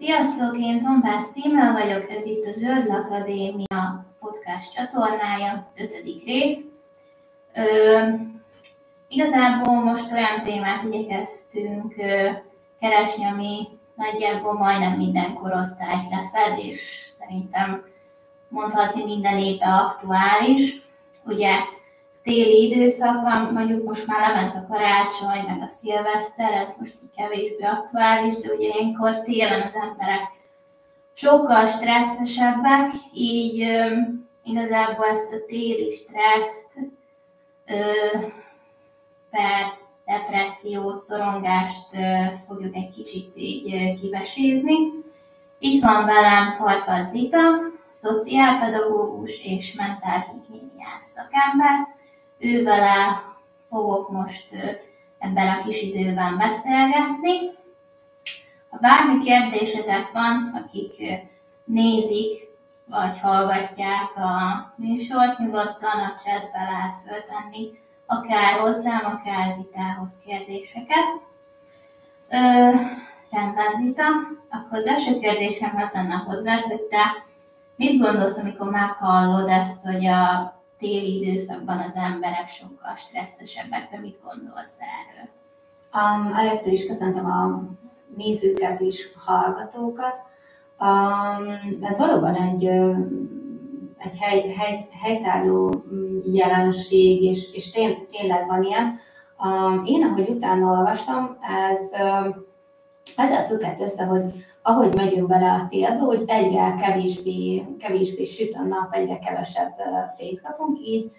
Sziasztok, én Tompász Tímel vagyok, ez itt a Zöld Akadémia podcast csatornája, az ötödik rész. Ö, igazából most olyan témát igyekeztünk ö, keresni, ami nagyjából majdnem minden korosztályt lefed, és szerintem mondhatni minden évben aktuális. Ugye téli időszak van, mondjuk most már lement a karácsony, meg a szilveszter, ez most kevésbé aktuális, de ugye ilyenkor télen az emberek sokkal stresszesebbek, így ö, igazából ezt a téli stresszt ö, per depressziót, szorongást ö, fogjuk egy kicsit így ö, kivesézni. Itt van velem Farkas Zita, szociálpedagógus és mentálhigiéniás szakember. Ő vele fogok most ebben a kis időben beszélgetni. Ha bármi kérdésetek van, akik nézik vagy hallgatják a műsort, nyugodtan a chatbe lehet föltenni akár hozzám, akár Zitához kérdéseket. Ö, rendben, Zita. Akkor az első kérdésem az lenne hozzá, hogy te mit gondolsz, amikor meghallod ezt, hogy a téli időszakban az emberek sokkal stresszesebbek, te mit gondolsz erről? Um, először is köszöntöm a nézőket és hallgatókat. Um, ez valóban egy, egy hely, hely, helytálló jelenség, és, és tény, tényleg van ilyen. Um, én, ahogy utána olvastam, ez ezzel függhet össze, hogy ahogy megyünk bele a télbe, hogy egyre kevésbé, kevésbé süt a nap, egyre kevesebb fényt kapunk, így,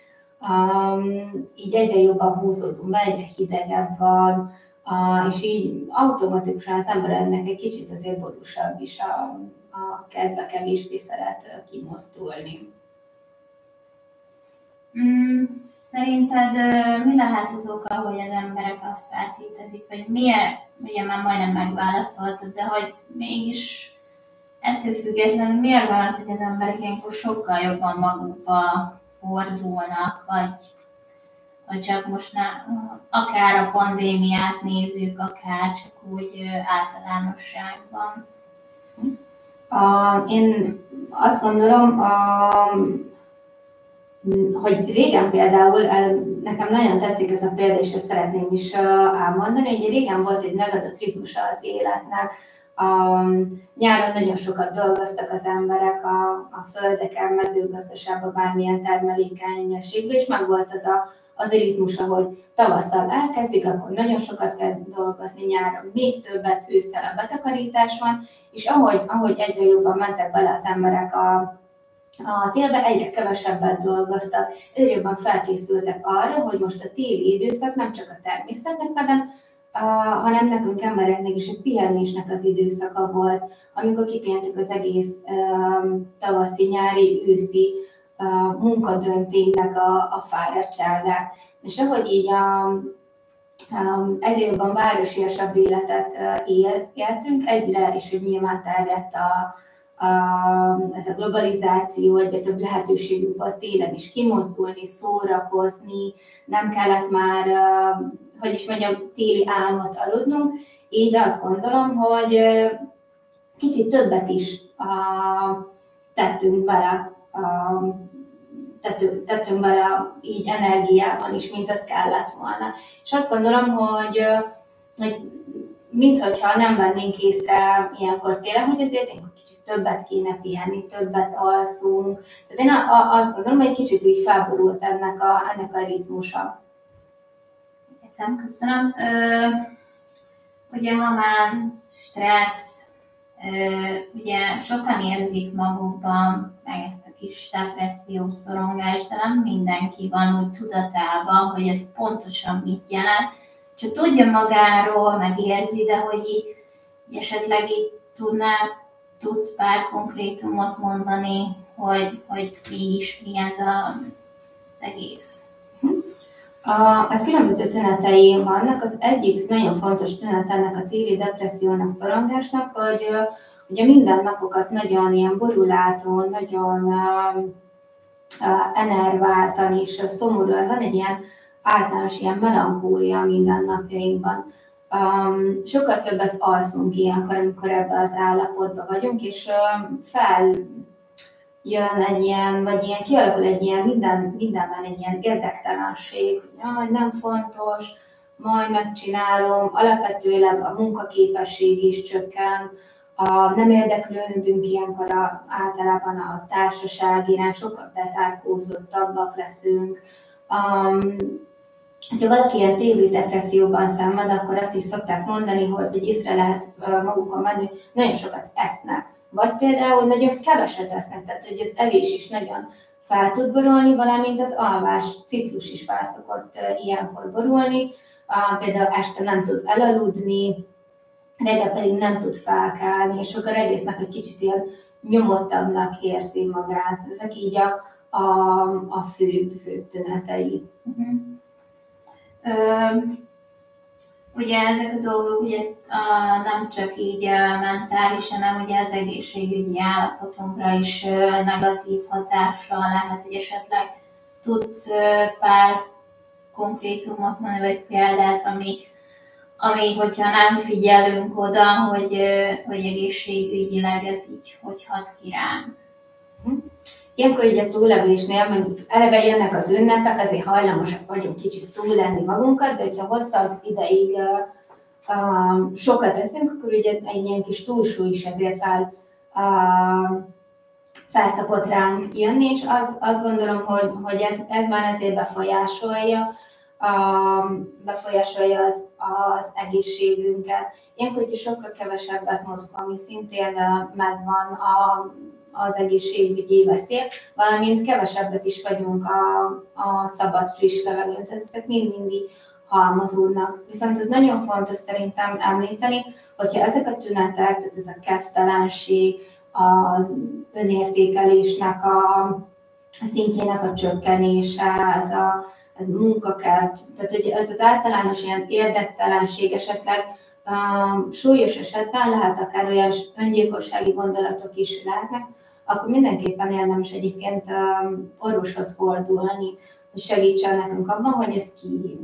um, így egyre jobban húzódunk be, egyre hidegebb van, uh, és így automatikusan az ember ennek egy kicsit azért borúsabb is a, a kedve kevésbé szeret kimozdulni. Mm, szerinted mi lehet az oka, hogy az emberek azt feltételik, hogy miért ugye már majdnem megválaszoltad, de hogy mégis ettől függetlenül miért van az, hogy az emberek ilyenkor sokkal jobban magukba fordulnak, vagy, vagy csak most ne, akár a pandémiát nézzük, akár csak úgy általánosságban. Uh, én azt gondolom, uh, hogy régen például, nekem nagyon tetszik ez a példa, és ezt szeretném is elmondani, hogy régen volt egy megadott ritmusa az életnek, a nyáron nagyon sokat dolgoztak az emberek a, a földeken, mezőgazdaságban, bármilyen termelékenységben, és meg volt az a, az a ritmusa, hogy tavasszal elkezdik, akkor nagyon sokat kell dolgozni, nyáron még többet, ősszel a betakarítás van, és ahogy, ahogy egyre jobban mentek bele az emberek a, a télben egyre kevesebbet dolgoztak, egyre jobban felkészültek arra, hogy most a téli időszak nem csak a természetnek, hanem Uh, hanem nekünk embereknek is egy pihenésnek az időszaka volt, amikor kipihentük az egész tavaszi, nyári, őszi uh, munkadömpingnek a, a fáradtságát. És ahogy így a, um, egyre jobban városiasabb életet él, éltünk, egyre, és hogy nyilván terjedt a, a, ez a globalizáció, egyre több lehetőségünk volt télen is kimozdulni, szórakozni, nem kellett már, hogy is mondjam, téli álmot aludnunk, így azt gondolom, hogy kicsit többet is tettünk bele, tettünk, tettünk bele így energiában is, mint az kellett volna. És azt gondolom, hogy, hogy minthogyha nem vennénk észre ilyenkor tényleg, hogy ezért én kicsit többet kéne pihenni, többet alszunk. Tehát én azt gondolom, hogy egy kicsit így felborult ennek a, ennek a ritmusa. Értem, köszönöm. Ö, ugye, ha már stressz, ö, ugye sokan érzik magukban meg ezt a kis depressziót, szorongást, de nem mindenki van úgy tudatában, hogy ez pontosan mit jelent csak tudja magáról, meg érzi, de hogy így, így esetleg így tudná, tudsz pár konkrétumot mondani, hogy, hogy mégis mi ez a, az egész. A, hát különböző tünetei vannak. Az egyik nagyon fontos tünet ennek a téli depressziónak, szorongásnak, hogy ugye minden napokat nagyon ilyen borulátó, nagyon uh, enerváltan és szomorúan van egy ilyen általános ilyen melankólia mindennapjainkban. Um, sokkal többet alszunk ilyenkor, amikor ebbe az állapotban vagyunk, és um, fel jön egy ilyen, vagy ilyen kialakul egy ilyen minden, mindenben egy ilyen érdektelenség, hogy nem fontos, majd megcsinálom, alapvetőleg a munkaképesség is csökken, a, nem érdeklődünk ilyenkor a, általában a társaság iránt, sokkal bezárkózottabbak leszünk. Um, ha valaki ilyen téli depresszióban szenved, akkor azt is szokták mondani, hogy észre lehet magukon menni, nagyon sokat esznek vagy például nagyon keveset esznek, tehát hogy az evés is nagyon fel tud borulni, valamint az alvás ciklus is fel szokott ilyenkor borulni, például este nem tud elaludni, reggel pedig nem tud felkelni, és akkor egész nap egy kicsit ilyen nyomottabbnak érzi magát. Ezek így a, a, a főbb, főbb tünetei. Uh-huh. Ugye ezek a dolgok ugye a, nem csak így a mentális, hanem ugye az egészségügyi állapotunkra is negatív hatással lehet, hogy esetleg tudsz pár konkrétumot mondani, vagy példát, ami, ami, hogyha nem figyelünk oda, hogy, hogy egészségügyileg ez így hogy hat ki ránk. Ilyenkor így a túllevésnél, meg eleve jönnek az ünnepek, azért hajlamosak vagyunk kicsit túl lenni magunkat, de hogyha hosszabb ideig uh, uh, sokat eszünk, akkor ugye egy ilyen kis túlsúly is ezért fel, uh, felszakott ránk jönni, és az, azt gondolom, hogy, hogy ez, ez már ezért befolyásolja, um, befolyásolja az, az egészségünket. Ilyenkor ugye sokkal kevesebbet mozgunk, ami szintén megvan a az egészségügyi veszély, valamint kevesebbet is vagyunk a, a szabad, friss levegőn. Tehát ezek mind-mind így halmozódnak. Viszont ez nagyon fontos szerintem említeni, hogyha ezek a tünetek, tehát ez a keftelenség, az önértékelésnek a, szintjének a csökkenése, ez a ez munkakert, tehát hogy ez az általános ilyen érdektelenség esetleg um, súlyos esetben lehet akár olyan öngyilkossági gondolatok is lehetnek, akkor mindenképpen érdemes egyébként orvoshoz fordulni, hogy segítsen nekünk abban, hogy ez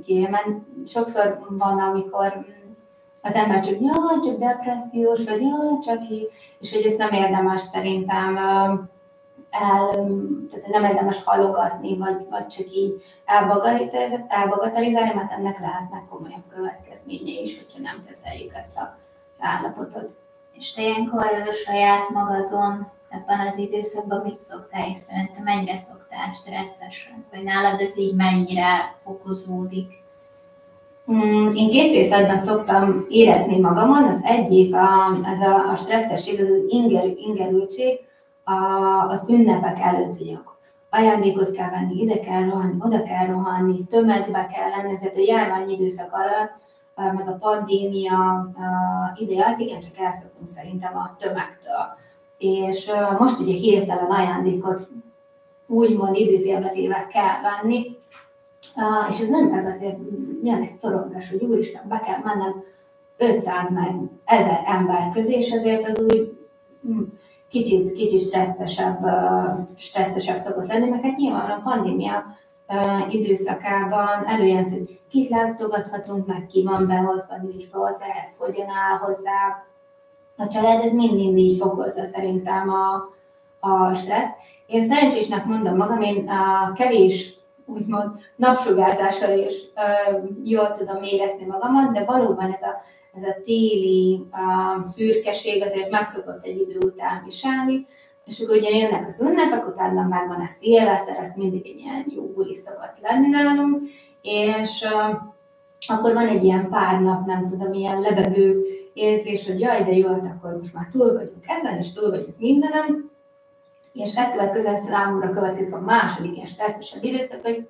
ki, Mert sokszor van, amikor az ember csak, jaj, csak depressziós, vagy jaj, csak így, és hogy ezt nem érdemes szerintem el, tehát nem érdemes halogatni, vagy, vagy csak így elbagatelizálni, mert ennek lehetnek komolyabb következménye is, hogyha nem kezeljük ezt az állapotot. És te ilyenkor a saját magadon ebben az időszakban mit szoktál észrevenni? Te mennyire szoktál stresszesen? Vagy nálad ez így mennyire fokozódik? Hmm, én két részletben szoktam érezni magamon. Az egyik a, ez a, a stresszesség, az az inger, ingerültség a, az ünnepek előtt, ugye ajándékot kell venni, ide kell rohanni, oda kell rohanni, tömegbe kell lenni, ezért a járvány időszak alatt, meg a pandémia ideje alatt igencsak elszoktunk szerintem a tömegtől és most ugye hirtelen ajándékot úgymond idézőjelbetéve kell venni, és az ember azért jön egy szorongás, hogy úristen, be kell mennem 500 meg 1000 ember közé, és ezért az úgy hm, kicsit, kicsit stresszesebb, stresszesebb szokott lenni, meg hát nyilván a pandémia időszakában előjön, hogy kit látogathatunk, meg ki van beoltva, nincs beoltva, ehhez hogyan áll hozzá, a család, ez mind-mind így fokozza szerintem a, a stresszt. Én szerencsésnek mondom magam, én a kevés úgymond napsugárzással is ö, jól tudom érezni magamat, de valóban ez a, ez a téli a szürkeség azért megszokott egy idő után viselni, és akkor ugye jönnek az ünnepek, utána megvan a szilveszter, ez mindig egy ilyen jó buli szokott lenni nálunk, és uh, akkor van egy ilyen pár nap, nem tudom, ilyen lebegő érzés, hogy jaj, de jó, hát akkor most már túl vagyunk ezen, és túl vagyunk mindenem, és ezt következően számomra következik a második ilyen stresszesebb időszak, hogy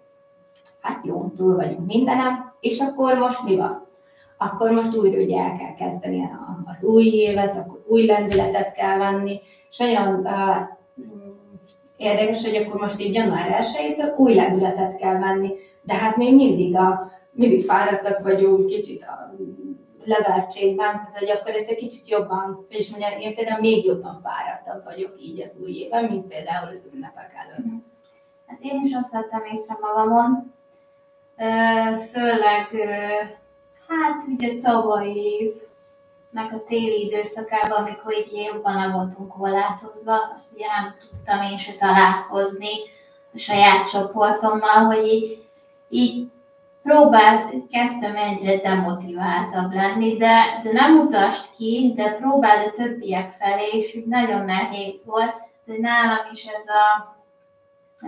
hát jó, túl vagyunk mindenem, és akkor most mi van? Akkor most újra ugye el kell kezdeni az új évet, akkor új lendületet kell venni, és nagyon érdekes, hogy akkor most így január 1 új lendületet kell venni, de hát még mindig a mindig fáradtak vagyunk, kicsit a levertségben, tehát hogy akkor ez egy kicsit jobban, és mondjam, én például még jobban fáradtabb vagyok így az új évben, mint például az ünnepek előtt. Hát én is azt vettem észre magamon, főleg Hát ugye tavaly év, meg a téli időszakában, amikor így jobban le voltunk korlátozva, azt ugye nem tudtam én se találkozni a saját csoportommal, hogy így, így próbált, kezdtem egyre demotiváltabb lenni, de, de nem utast ki, de próbáld a többiek felé, és úgy nagyon nehéz volt, de nálam is ez a,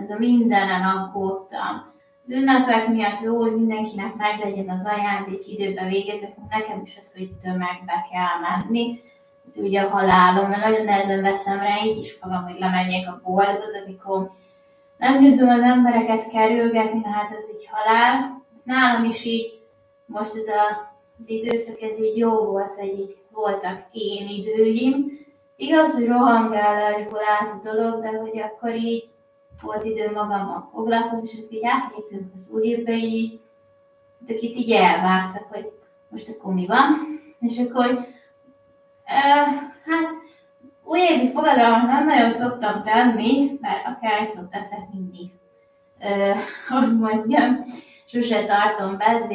ez a mindenen aggódtam. Az ünnepek miatt jó, hogy mindenkinek meglegyen az ajándék, időbe végezek, nekem is az, hogy tömegbe kell menni. Ez ugye a halálom, mert nagyon nehezen veszem rá így is magam, hogy lemegyek a boltba, amikor nem győzöm az embereket kerülgetni, hát ez egy halál nálam is így, most ez a, az időszak, ez így jó volt, hogy így voltak én időim. Igaz, hogy rohangálásból állt a dolog, de hogy akkor így volt idő magammal foglalkozni, és akkor így átléptünk az új évbe, így, akit így elvágtak, hogy most akkor mi van. És akkor, uh, hát újévi fogadalmat nem nagyon szoktam tenni, mert akár egy teszek mindig, uh, hogy mondjam sose tartom be, de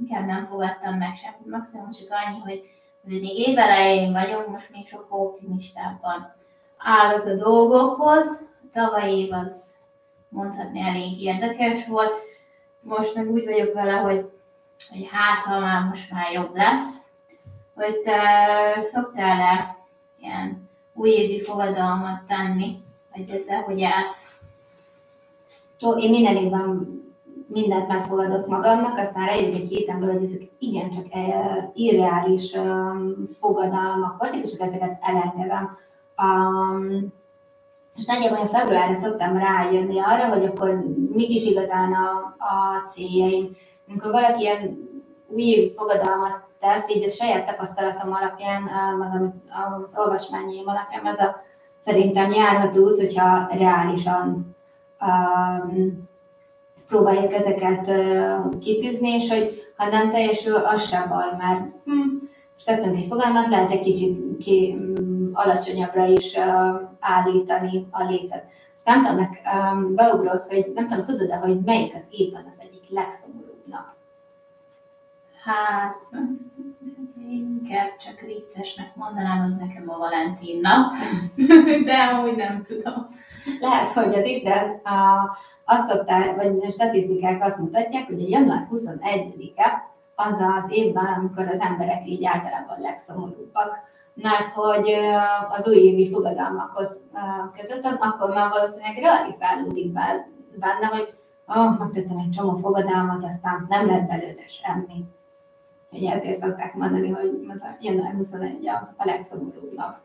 inkább nem fogadtam meg sem. Maximum csak annyi, hogy, hogy még évelején vagyunk, most még sokkal optimistábban állok a dolgokhoz. Tavaly év az mondhatni elég érdekes volt. Most meg úgy vagyok vele, hogy, hogy hát, ha már most már jobb lesz, hogy te szoktál-e ilyen újévi fogadalmat tenni, vagy ezzel, hogy állsz? Én minden évben mindent megfogadok magamnak, aztán rájövök egy héten belül, hogy ezek igencsak e, irreális fogadalmak voltak, és ezeket elengedem. Um, és nagyjából én februárra szoktam rájönni arra, hogy akkor mik is igazán a, a céljaim. Amikor valaki ilyen új fogadalmat tesz, így a saját tapasztalatom alapján, meg az olvasmányaim alapján, az a szerintem járható út, hogyha reálisan um, próbáljuk ezeket kitűzni, és hogy ha nem teljesül, az sem baj, mert hm, most tettünk egy fogalmat, lehet egy kicsit ki, um, alacsonyabbra is állítani a lécet. Ezt nem tudom, meg beugrott, hogy nem tudom, tudod-e, hogy melyik az évben az egyik legszomorúbb nap? Hát, inkább csak viccesnek mondanám, az nekem a Valentin nap, de amúgy nem tudom. Lehet, hogy ez is, de a, azt szokták, vagy a statisztikák azt mutatják, hogy a január 21-e az az évben, amikor az emberek így általában legszomorúbbak, mert hogy az újévi fogadalmakhoz kötöttem, akkor már valószínűleg realizálódik benne, hogy oh, megtettem egy csomó fogadalmat, aztán nem lett belőle semmi. Ugye ezért szokták mondani, hogy az a január 21 a, a legszomorúbb nap.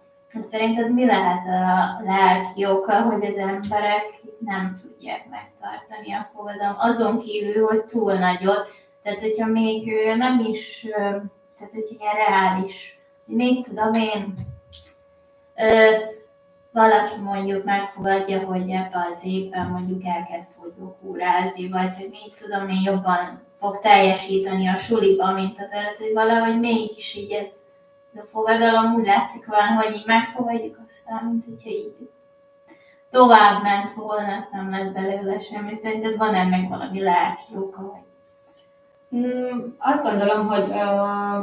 Szerinted mi lehet a lelki oka, hogy az emberek nem tudják megtartani a fogadalmat? Azon kívül, hogy túl nagyot, tehát hogyha még nem is, tehát hogyha ilyen reális, még tudom én, valaki mondjuk megfogadja, hogy ebbe az évben mondjuk elkezd fogyókúrázni, vagy hogy mit tudom én jobban fog teljesíteni a suliba, mint az előtt, hogy valahogy mégis így ez ez a fogadalom úgy látszik van, hogy így megfogadjuk aztán, mint hogyha így tovább ment volna, azt nem lett belőle semmi. Szerinted van ennek valami lelki oka? Mm, azt gondolom, hogy uh,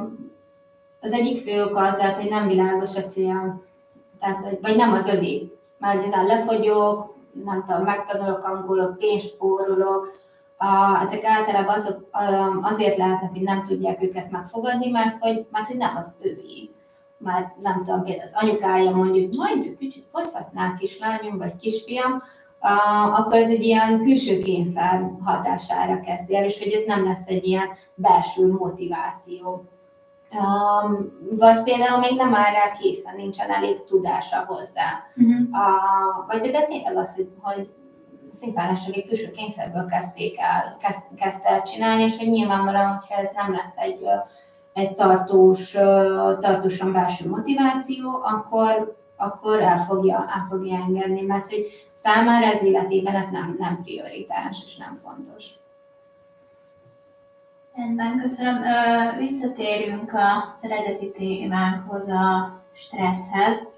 az egyik fő oka az lehet, hogy nem világos a cél. Tehát, vagy nem az övé. Mert ezen lefogyok, nem tudom, megtanulok angolok, pénzt spórolok, ezek általában azok, azért lehetnek, hogy nem tudják őket megfogadni, mert hogy, mert hogy nem az övé. Mert nem tudom, például az anyukája mondjuk, majd ő kicsit fogyhatná kislányom vagy kisfiam, akkor ez egy ilyen külső kényszer hatására kezdi el, és hogy ez nem lesz egy ilyen belső motiváció. Um, vagy például még nem áll rá készen, nincsen elég tudása hozzá. Uh-huh. Uh, vagy például tényleg az, hogy, hogy egy külső kényszerből kezdték el, kezd, kezdte el csinálni, és hogy nyilvánvalóan, hogyha ez nem lesz egy, egy tartós, tartósan belső motiváció, akkor, akkor el fogja, el fogja engedni, mert hogy számára az életében ez nem, nem prioritás és nem fontos. Rendben, köszönöm. Visszatérünk a eredeti témánkhoz, a stresszhez.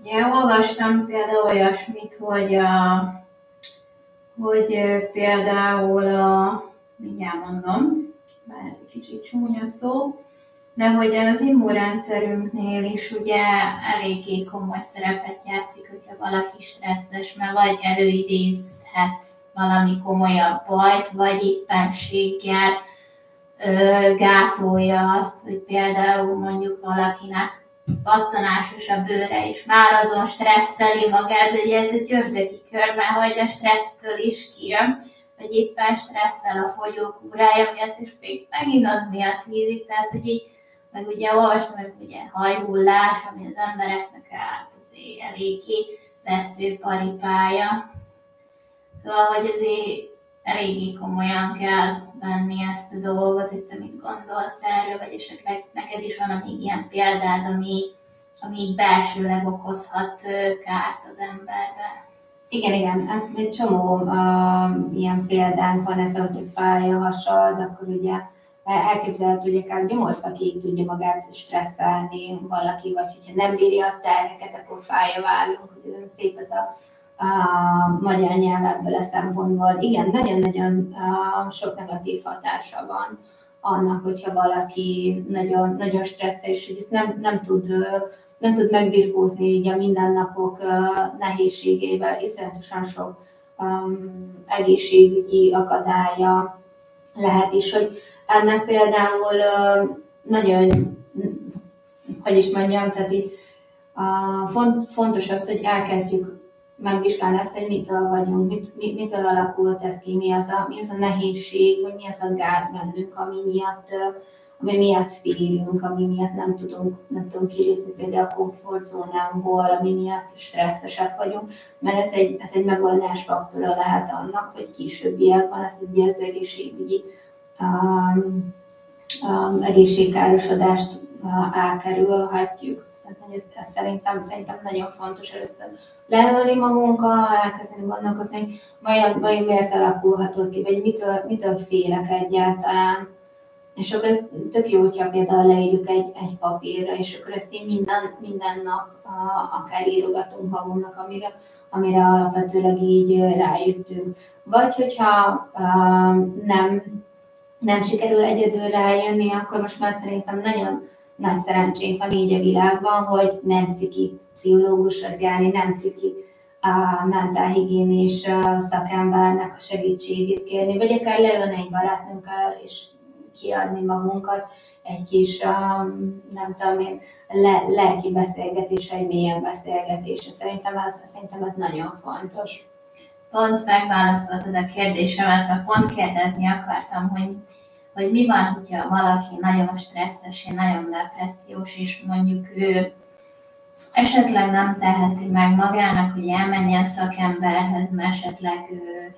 Ugye olvastam például olyasmit, hogy a hogy például a, mindjárt mondom, bár ez egy kicsit csúnya szó, de hogy az immunrendszerünknél is ugye eléggé komoly szerepet játszik, hogyha valaki stresszes, mert vagy előidézhet valami komolyabb bajt, vagy éppenséggel gátolja azt, hogy például mondjuk valakinek pattanásos a bőre, és már azon stresszeli magát, hogy ez egy ördögi kör, mert hogy a stressztől is kijön, vagy éppen stresszel a fogyókúrája miatt, és még megint az miatt hízik, tehát hogy így, meg ugye olvastam, hogy ugye hajhullás, ami az embereknek hát azért eléggé veszőparipája. Szóval, hogy azért eléggé komolyan kell venni ezt a dolgot, hogy te mit gondolsz erről, vagy esetleg neked is van még ilyen példád, ami, ami így belsőleg okozhat kárt az emberben. Igen, igen, hát egy csomó uh, ilyen példánk van, ez, hogyha fáj a hasad, akkor ugye elképzelhető, hogy akár gyomorfakig tudja magát stresszelni valaki, vagy hogyha nem bírja a terheket, akkor fáj a vállunk, hogy ez szép ez a a magyar nyelv ebből a szempontból. Igen, nagyon-nagyon sok negatív hatása van annak, hogyha valaki nagyon, nagyon stresszes, és ezt nem, nem tud nem tud megbirkózni így a mindennapok nehézségével, iszonyatosan sok um, egészségügyi akadálya lehet is, hogy ennek például nagyon, hogy is mondjam, tehát így, uh, font, fontos az, hogy elkezdjük megvizsgálni azt, hogy mitől vagyunk, mit, mit, mitől alakult ez ki, mi az, a, mi az a nehézség, vagy mi az a gár bennünk, ami miatt, ami miatt félünk, ami miatt nem tudunk, nem tudunk kilépni például a komfortzónánkból, ami miatt stresszesek vagyunk, mert ez egy, ez egy megoldás faktora lehet annak, hogy későbbiekben ezt egy az egészségügyi egészségkárosodást elkerülhetjük. Tehát ez, ez szerintem, szerintem nagyon fontos először leölni magunkkal, elkezdeni gondolkozni, vajon, vajon miért alakulhatott ki, vagy mitől, mitől félek egyáltalán. És akkor ez tök jó, hogyha például leírjuk egy, egy papírra, és akkor ezt én minden, minden nap akár írogatunk magunknak, amire, amire alapvetőleg így rájöttünk. Vagy hogyha uh, nem, nem sikerül egyedül rájönni, akkor most már szerintem nagyon nagy szerencsénk van így a világban, hogy nem ciki pszichológushoz járni, nem ciki a mentálhigiénés szakembernek a segítségét kérni, vagy akár leülni egy barátnőnkkel és kiadni magunkat egy kis, nem tudom én, le, lelki beszélgetés, egy mélyen beszélgetés. Szerintem ez, szerintem ez nagyon fontos. Pont megválaszoltad a kérdésemet, mert pont kérdezni akartam, hogy hogy mi van, hogyha valaki nagyon stresszes, nagyon depressziós, és mondjuk ő esetleg nem teheti meg magának, hogy elmenjen szakemberhez, mert esetleg ő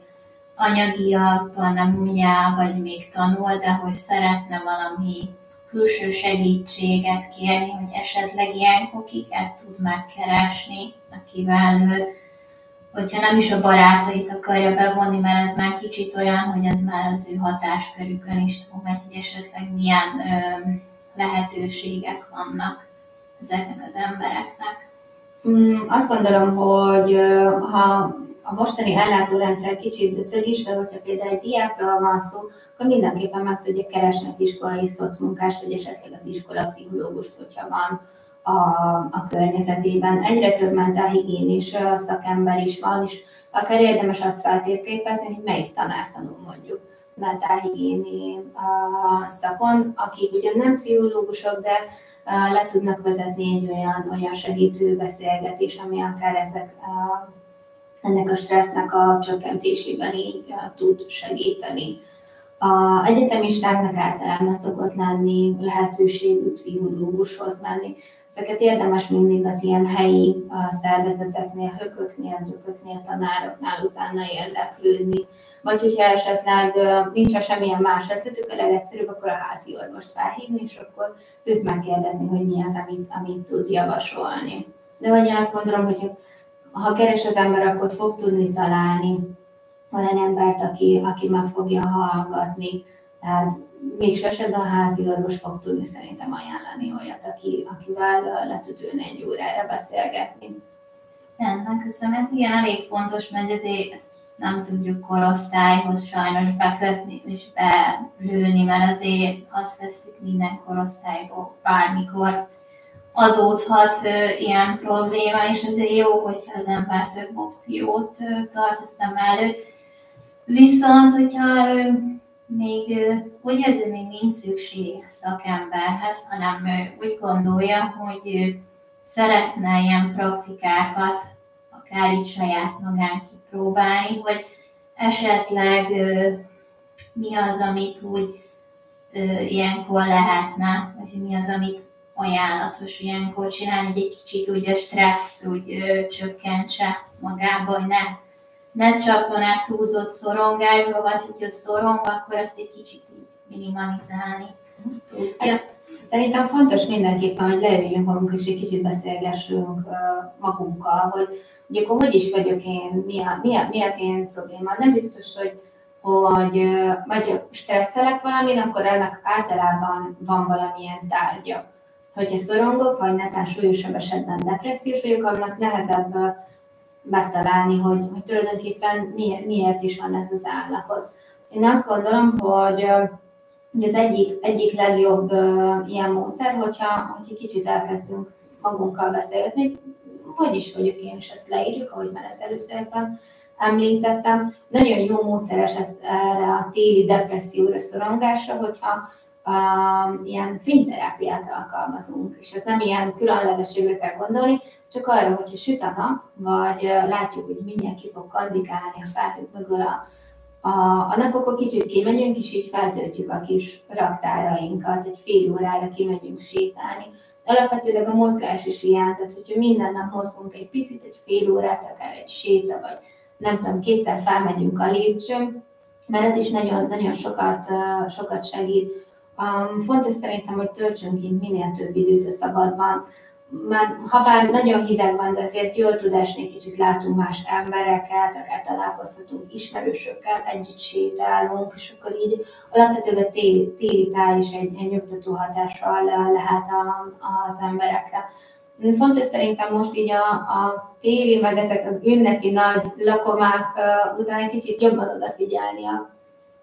anyagiakban nem úgy vagy még tanul, de hogy szeretne valami külső segítséget kérni, hogy esetleg ilyen kokiket tud megkeresni, akivel ő hogyha nem is a barátait akarja bevonni, mert ez már kicsit olyan, hogy ez már az ő hatáskörükön is túl megy, hogy esetleg milyen ö, lehetőségek vannak ezeknek az embereknek. Mm, azt gondolom, hogy ha a mostani ellátórendszer kicsit döcög is, de hogyha például egy diákra van szó, akkor mindenképpen meg tudja keresni az iskolai szocmunkást, vagy esetleg az iskola pszichológust, hogyha van a, a környezetében. Egyre több mentálhigiénis szakember is van, és akár érdemes azt feltérképezni, hogy melyik tanár tanul mondjuk mentálhigiéni szakon, akik ugyan nem pszichológusok, de le tudnak vezetni egy olyan, olyan segítő beszélgetés, ami akár ezek, ennek a stressznek a csökkentésében így tud segíteni. A egyetemistáknak általában szokott lenni lehetőségű pszichológushoz menni. Ezeket érdemes mindig az ilyen helyi szervezeteknél, hököknél, dököknél, tanároknál utána érdeklődni. Vagy hogyha esetleg nincs semmilyen más ötletük, a legegyszerűbb, akkor a házi orvost felhívni, és akkor őt megkérdezni, hogy mi az, amit, amit tud javasolni. De hogy én azt gondolom, hogy ha keres az ember, akkor fog tudni találni olyan embert, aki, aki meg fogja hallgatni. Tehát végső esetben a házi orvos fog tudni szerintem ajánlani olyat, aki, akivel le tud ülni egy órára beszélgetni. Rendben, köszönöm. Hát igen, elég fontos, mert ezért ezt nem tudjuk korosztályhoz sajnos bekötni és belőni, mert azért azt veszik minden korosztályból bármikor adódhat ilyen probléma, és azért jó, hogyha az ember több opciót tart a szem előtt. Viszont, hogyha még úgy érzi, még nincs szükség szakemberhez, hanem úgy gondolja, hogy szeretne ilyen praktikákat akár így saját magán kipróbálni, hogy esetleg mi az, amit úgy ilyenkor lehetne, vagy mi az, amit ajánlatos ilyenkor csinálni, hogy egy kicsit úgy a stresszt úgy ö, csökkentse magába, hogy ne, ne csapjon át túlzott szorongásba, vagy hogyha szorong, akkor azt egy kicsit így minimalizálni tudja. Hát, szerintem fontos mindenképpen, hogy leüljünk magunk és egy kicsit beszélgessünk magunkkal, hogy, hogy akkor hogy is vagyok én, mi, a, mi, a, mi az én probléma. Nem biztos, hogy hogy vagy stresszelek valamin, akkor ennek általában van valamilyen tárgya hogyha szorongok, vagy netán súlyosabb esetben depressziós vagyok, annak nehezebb megtalálni, hogy, hogy tulajdonképpen miért, miért is van ez az állapot. Én azt gondolom, hogy, hogy az egyik, egyik legjobb ilyen módszer, hogyha, hogy egy kicsit elkezdünk magunkkal beszélgetni, hogy is vagyok én, és ezt leírjuk, ahogy már ezt először említettem. Nagyon jó módszer eset erre a téli depresszióra, szorongásra, hogyha uh, ilyen fényterápiát alkalmazunk, és ez nem ilyen különlegességre kell gondolni, csak arra, hogyha süt a nap, vagy látjuk, hogy mindenki fog kandikálni a felhők mögül a, a, a napokon kicsit kimegyünk, és így feltöltjük a kis raktárainkat, egy fél órára kimegyünk sétálni. Alapvetőleg a mozgás is ilyen, tehát hogyha minden nap mozgunk egy picit, egy fél órát, akár egy séta, vagy nem tudom, kétszer felmegyünk a lépcsőn, mert ez is nagyon, nagyon sokat, sokat segít Um, fontos szerintem, hogy töltsünk ki minél több időt a szabadban, mert ha bár nagyon hideg van, de azért jól tud esni, kicsit látunk más embereket, akár találkozhatunk ismerősökkel, együtt sétálunk, és akkor így alapvetően a téli, téli táj is egy, egy nyugtató hatással lehet a, az emberekre. Fontos szerintem most így a, a téli, meg ezek az ünnepi nagy lakomák után egy kicsit jobban odafigyelni a,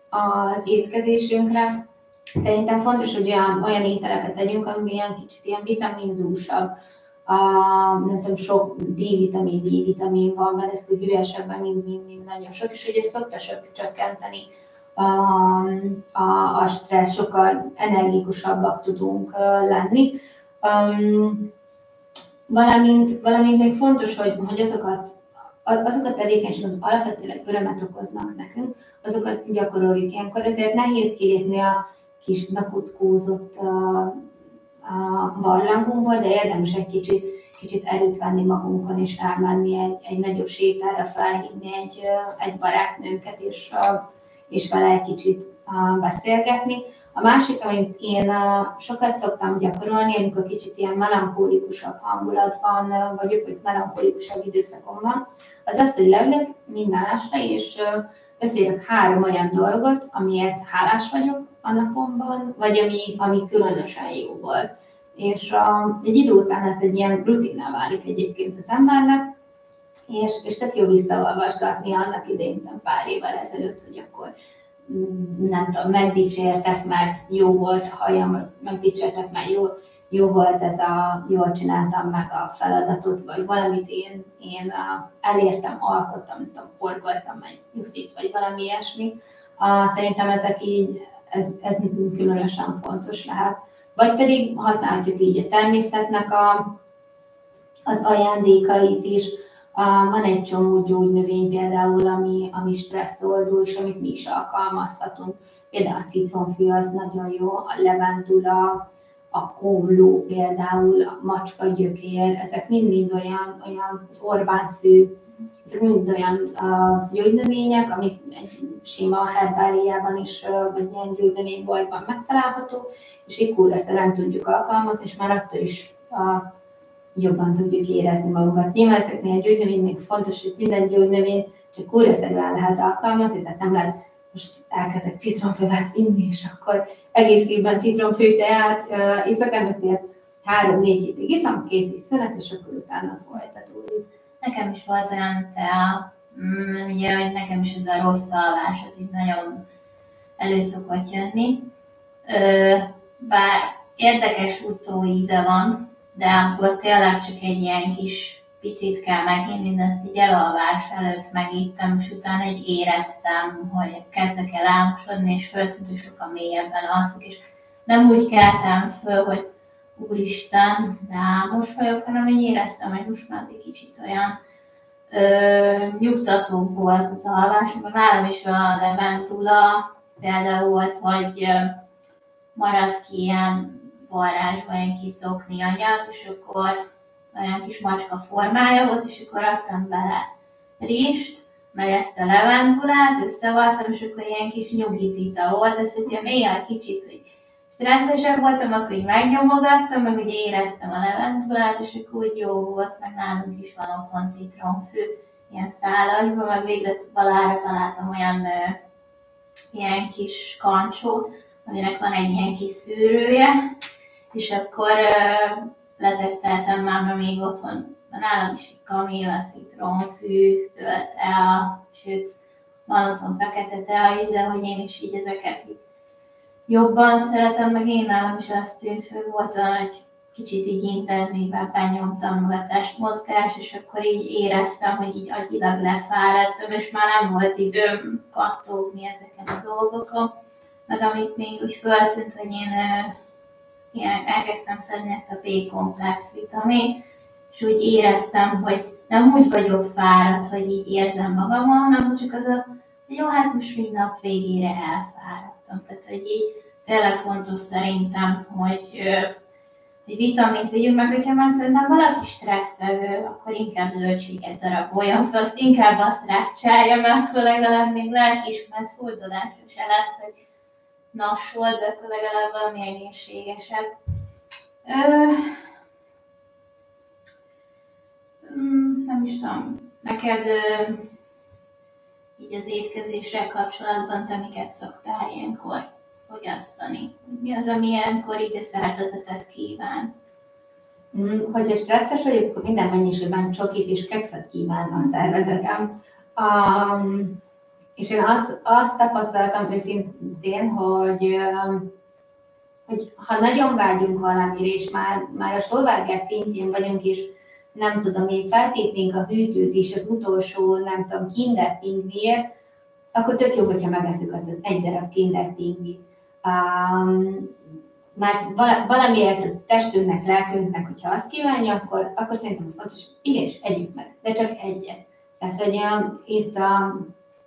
az étkezésünkre, Szerintem fontos, hogy olyan, olyan ételeket tegyünk, ami ilyen kicsit ilyen vitamindúsabb, a, nem tudom, sok D-vitamin, B-vitamin van, mert ez hülyesebben, mint, mint, mint nagyon sok, és ugye szokta csökkenteni a, a, a stressz, sokkal energikusabbak tudunk lenni. Um, valamint, valamint még fontos, hogy, hogy azokat azokat a tevékenységek alapvetőleg örömet okoznak nekünk, azokat gyakoroljuk ilyenkor, ezért nehéz kilépni a kis bekuckózott a, barlangunkból, de érdemes egy kicsit, kicsit erőt venni magunkon, és elmenni egy, egy nagyobb sétára, felhívni egy, egy barátnőnket, és, és vele egy kicsit beszélgetni. A másik, amit én sokat szoktam gyakorolni, amikor kicsit ilyen melankólikusabb hangulatban vagyok, vagy melankólikusabb időszakon van, az az, hogy leülök minden este, és beszélek három olyan dolgot, amiért hálás vagyok, a napomban, vagy ami, ami különösen jó volt. És a, egy idő után ez egy ilyen rutinná válik egyébként az embernek, és, és tök jó visszaolvasgatni annak idején, pár évvel ezelőtt, hogy akkor mm, nem tudom, megdicsértek, mert jó volt a hajam, vagy megdicsértek, mert jó, jó volt ez a, jól csináltam meg a feladatot, vagy valamit én, én elértem, alkottam, nem tudom, forgoltam egy nyuszit, vagy valami ilyesmi. Szerintem ezek így ez, ez különösen fontos lehet. Vagy pedig használhatjuk így a természetnek a, az ajándékait is. Van egy csomó gyógynövény például, ami, ami stresszoldó, és amit mi is alkalmazhatunk. Például a citromfű az nagyon jó, a levendula, a komló például, a macska gyökér, ezek mind-mind olyan, olyan az Orbáncfű, ezek mind olyan uh, gyógynövények, amik egy sima herbáliában is, vagy ilyen gyógynövényboltban megtalálható, és így kúreszeren tudjuk alkalmazni, és már attól is uh, jobban tudjuk érezni magunkat. Nyilván ezeknél a gyógynövénynek fontos, hogy minden gyógynövény csak kúraszerűen lehet alkalmazni, tehát nem lehet most elkezdek citromfővet inni, és akkor egész évben citromfőteát uh, iszok, ezt három-négy hétig iszom, két hét szünet, és akkor utána folytatódik. Nekem is volt olyan tea Mm, ugye, hogy nekem is ez a rossz alvás, ez így nagyon elő szokott jönni. Bár érdekes utóíze van, de akkor tényleg csak egy ilyen kis picit kell meginni, de ezt így elalvás előtt megittem, és utána egy éreztem, hogy kezdek el álmosodni, és föltűnt, hogy sokkal mélyebben alszok, és nem úgy keltem föl, hogy úristen, de álmos vagyok, hanem így éreztem, hogy most már az egy kicsit olyan ö, nyugtató volt az alvás, meg nálam is a leventula például volt, hogy maradt ki ilyen varrásban egy kis szokni anyag, és akkor olyan kis macska formája volt, és akkor adtam bele rist, meg ezt a leventulát, összevartam, és akkor ilyen kis nyugi cica volt, ez hogy néha kicsit, hogy stresszesebb voltam, akkor így megnyomogattam, meg ugye éreztem a leventulát, és akkor úgy jó volt, meg nálunk is van otthon citromfű, ilyen szálasban, meg végre valára találtam olyan ö, ilyen kis kancsót, aminek van egy ilyen kis szűrője, és akkor ö, leteszteltem már, mert még otthon nálam is egy kamilla, citromfű, tea, sőt, van otthon fekete tea is, de hogy én is így ezeket jobban szeretem, meg én nálam is azt tűnt fő volt, hogy kicsit így intenzívebb benyomtam meg a testmozgás, és akkor így éreztem, hogy így agyilag lefáradtam, és már nem volt időm kattogni ezeken a dolgokon. Meg amit még úgy föltűnt, hogy én ilyen, elkezdtem szedni ezt a B-komplex vitamin, és úgy éreztem, hogy nem úgy vagyok fáradt, hogy így érzem magam, hanem csak az a, hogy jó, hát most mind nap végére elfáradtam. Tehát, hogy így tényleg fontos szerintem, hogy, hogy vitamint vegyünk meg, hogyha már szerintem valaki stresszelő, akkor inkább zöldséget daraboljon fel, azt inkább azt rákcsálja, mert akkor legalább még lelkiismert fordulása se lesz, hogy nassol, de akkor legalább valami egészségeset. Ö, mm, nem is tudom, neked ö, így az étkezéssel kapcsolatban te miket szoktál ilyenkor fogyasztani? Mi az, ami ilyenkor így a szervezetet kíván? Mm, hogyha stresszes vagyok, akkor minden mennyiségben csokit és kekszet kíván a szervezetem. Um, és én azt, azt tapasztaltam őszintén, hogy, hogy ha nagyon vágyunk valamire, és már, már a sóvárgás szintjén vagyunk, és nem tudom, én feltétnénk a hűtőt is az utolsó, nem tudom, kinder pingviért, akkor tök jó, hogyha megeszük azt az egy darab kinder pingvit. Um, mert valamiért a testünknek, lelkünknek, hogyha azt kívánja, akkor, akkor szerintem az fontos, hogy igenis, együtt meg, de csak egyet. Tehát, hogy um, itt a,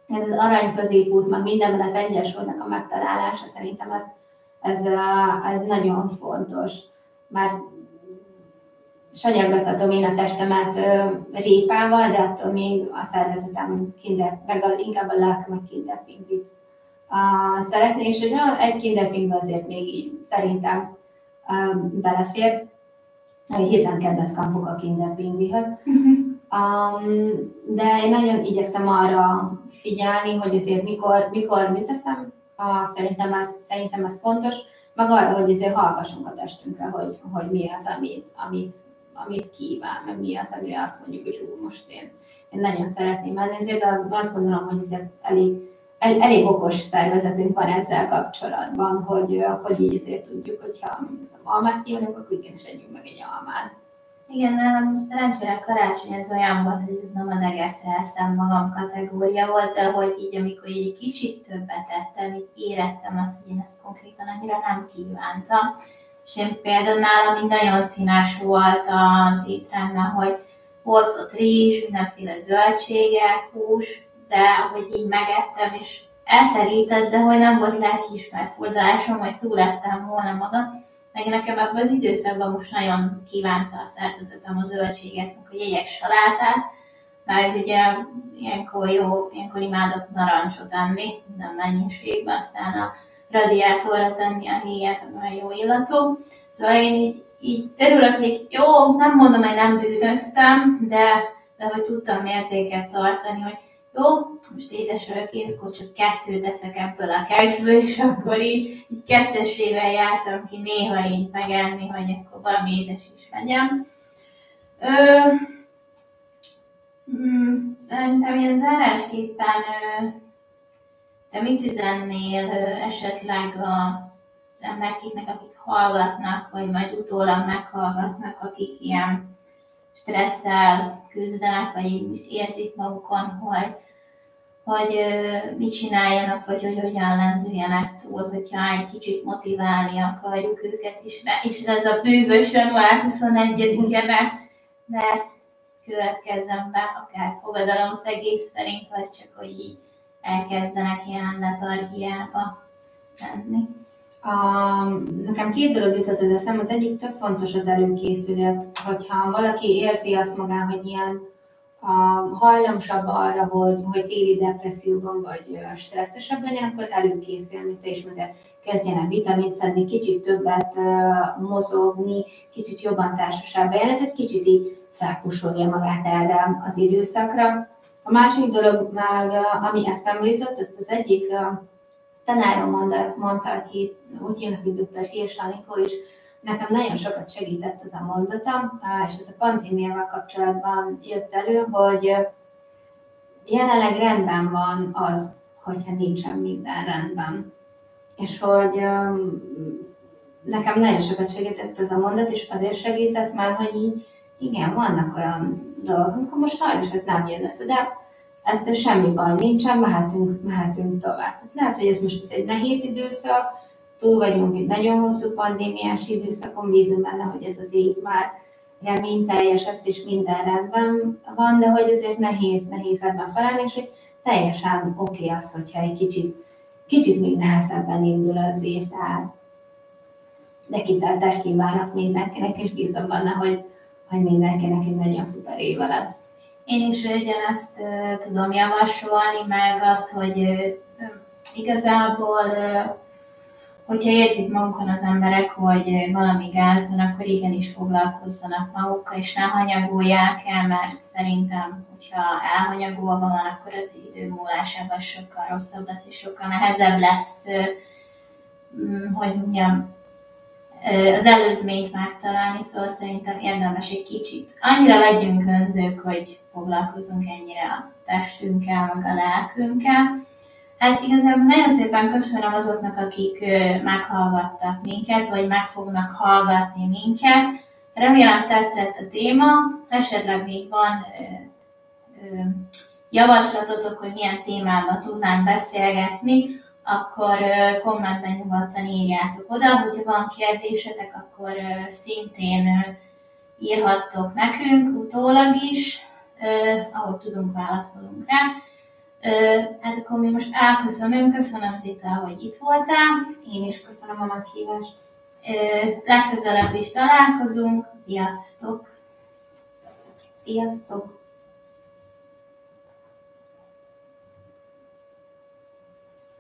ez az arany középút, meg mindenben az egyensúlynak a megtalálása, szerintem ez, ez, ez nagyon fontos. Már sanyargathatom én a testemet répával, de attól még a szervezetem kinder, meg a, inkább a lelkemet kinderpingvit uh, szeretné, és egy kinderpingbe azért még így szerintem belefér, hogy héten kedvet kapok a kinderpingvihez. Um, de én nagyon igyekszem arra figyelni, hogy azért mikor, mikor mit teszem, uh, szerintem, ez, szerintem ez fontos, meg arra, hogy azért hallgassunk a testünkre, hogy, hogy mi az, amit, amit, amit kíván, meg mi az, amire azt mondjuk, hogy ú, most én, én nagyon szeretném menni, ezért azt gondolom, hogy azért elég, el, elég okos szervezetünk van ezzel kapcsolatban, hogy, hogy így azért tudjuk, hogyha almát kívánunk, akkor igenis együnk meg egy almát. Igen, nálam szerencsére karácsony ez olyan volt, hogy ez nem a negesre eszem magam kategória volt, de hogy így amikor egy kicsit többet ettem, így éreztem azt, hogy én ezt konkrétan annyira nem kívántam. És én például nálam így nagyon színes volt az étrendben, hogy volt ott rizs, mindenféle zöldségek, hús, de ahogy így megettem, és elterített, de hogy nem volt lelkiismert fordulásom, hogy túl lettem volna magam meg nekem ebben az időszakban most nagyon kívánta a szervezetem a zöldséget, meg hogy egyek salátát, mert ugye ilyenkor jó, ilyenkor imádok narancsot enni, minden mennyiségben, aztán a radiátorra tenni a héját, ami jó illatú. Szóval én így, így örülök, hogy jó, nem mondom, hogy nem bűnöztem, de, de hogy tudtam mértéket tartani, hogy jó, most édes vagyok én, akkor csak kettőt eszek ebből a kekszből, és akkor így, így kettesével jártam ki néha így megenni, hogy akkor valami édes is legyen. Ö, Hmm, szerintem ilyen zárásképpen te mit üzennél esetleg a emberkéknek, akik hallgatnak, vagy majd utólag meghallgatnak, akik ilyen stresszel küzdenek, vagy érzik magukon, hogy, hogy mit csináljanak, vagy hogy hogyan lendüljenek túl, hogyha egy kicsit motiválni akarjuk őket is. És ez a bűvös január 21-e ne, ne következzen be, akár fogadalomszegész szerint, vagy csak hogy így elkezdenek ilyen letargiába lenni. A, nekem két dolog jutott az eszem, az egyik tök fontos az előkészület, hogyha valaki érzi azt magán, hogy ilyen a, hajlamosabb arra, hogy, hogy téli depresszióban vagy stresszesebb legyen, akkor előkészülni, te is mondtad, kezdjen el vitamint szedni, kicsit többet uh, mozogni, kicsit jobban társaságba jelentett, kicsit így felpusolja magát erre az időszakra. A másik dolog meg, ami eszembe jutott, ezt az egyik tanárom mondta, mondta aki úgy hívnak, hogy dr. Hirs Anikó is, nekem nagyon sokat segített ez a mondata, és ez a pandémiával kapcsolatban jött elő, hogy jelenleg rendben van az, hogyha nincsen minden rendben. És hogy nekem nagyon sokat segített ez a mondat, és azért segített, mert hogy így, igen, vannak olyan dolgok, amikor most sajnos ez nem jön össze, de ettől semmi baj nincsen, mehetünk, mehetünk tovább. Tehát lehet, hogy ez most ez egy nehéz időszak, túl vagyunk egy nagyon hosszú pandémiás időszakon, bízom benne, hogy ez az év már reményteljes lesz, és minden rendben van, de hogy ezért nehéz, nehéz ebben felelni, és hogy teljesen oké okay az, hogyha egy kicsit, kicsit még nehezebben indul az év, tehát de kitartást kívánok mindenkinek, és bízom benne, hogy, hogy mindenkinek egy nagyon szuper éve lesz. Én is ugyanezt tudom javasolni, meg azt, hogy igazából, hogyha érzik magukon az emberek, hogy valami gáz van, akkor igenis foglalkozzanak magukkal, és ne hanyagolják el, mert szerintem, hogyha elhanyagolva van, akkor az idő múlásában sokkal rosszabb lesz, és sokkal nehezebb lesz, hogy mondjam, az előzményt megtalálni, szóval szerintem érdemes egy kicsit. Annyira legyünk önzők, hogy foglalkozunk ennyire a testünkkel, meg a lelkünkkel. Hát igazából nagyon szépen köszönöm azoknak, akik meghallgattak minket, vagy meg fognak hallgatni minket. Remélem tetszett a téma, esetleg még van javaslatotok, hogy milyen témában tudnánk beszélgetni, akkor kommentben nyugodtan írjátok oda, hogyha van kérdésetek, akkor szintén írhattok nekünk utólag is, ahogy tudunk, válaszolunk rá. Hát akkor mi most elköszönünk, köszönöm Zita, hogy itt voltál. Én is köszönöm a meghívást. Legközelebb is találkozunk, sziasztok! Sziasztok!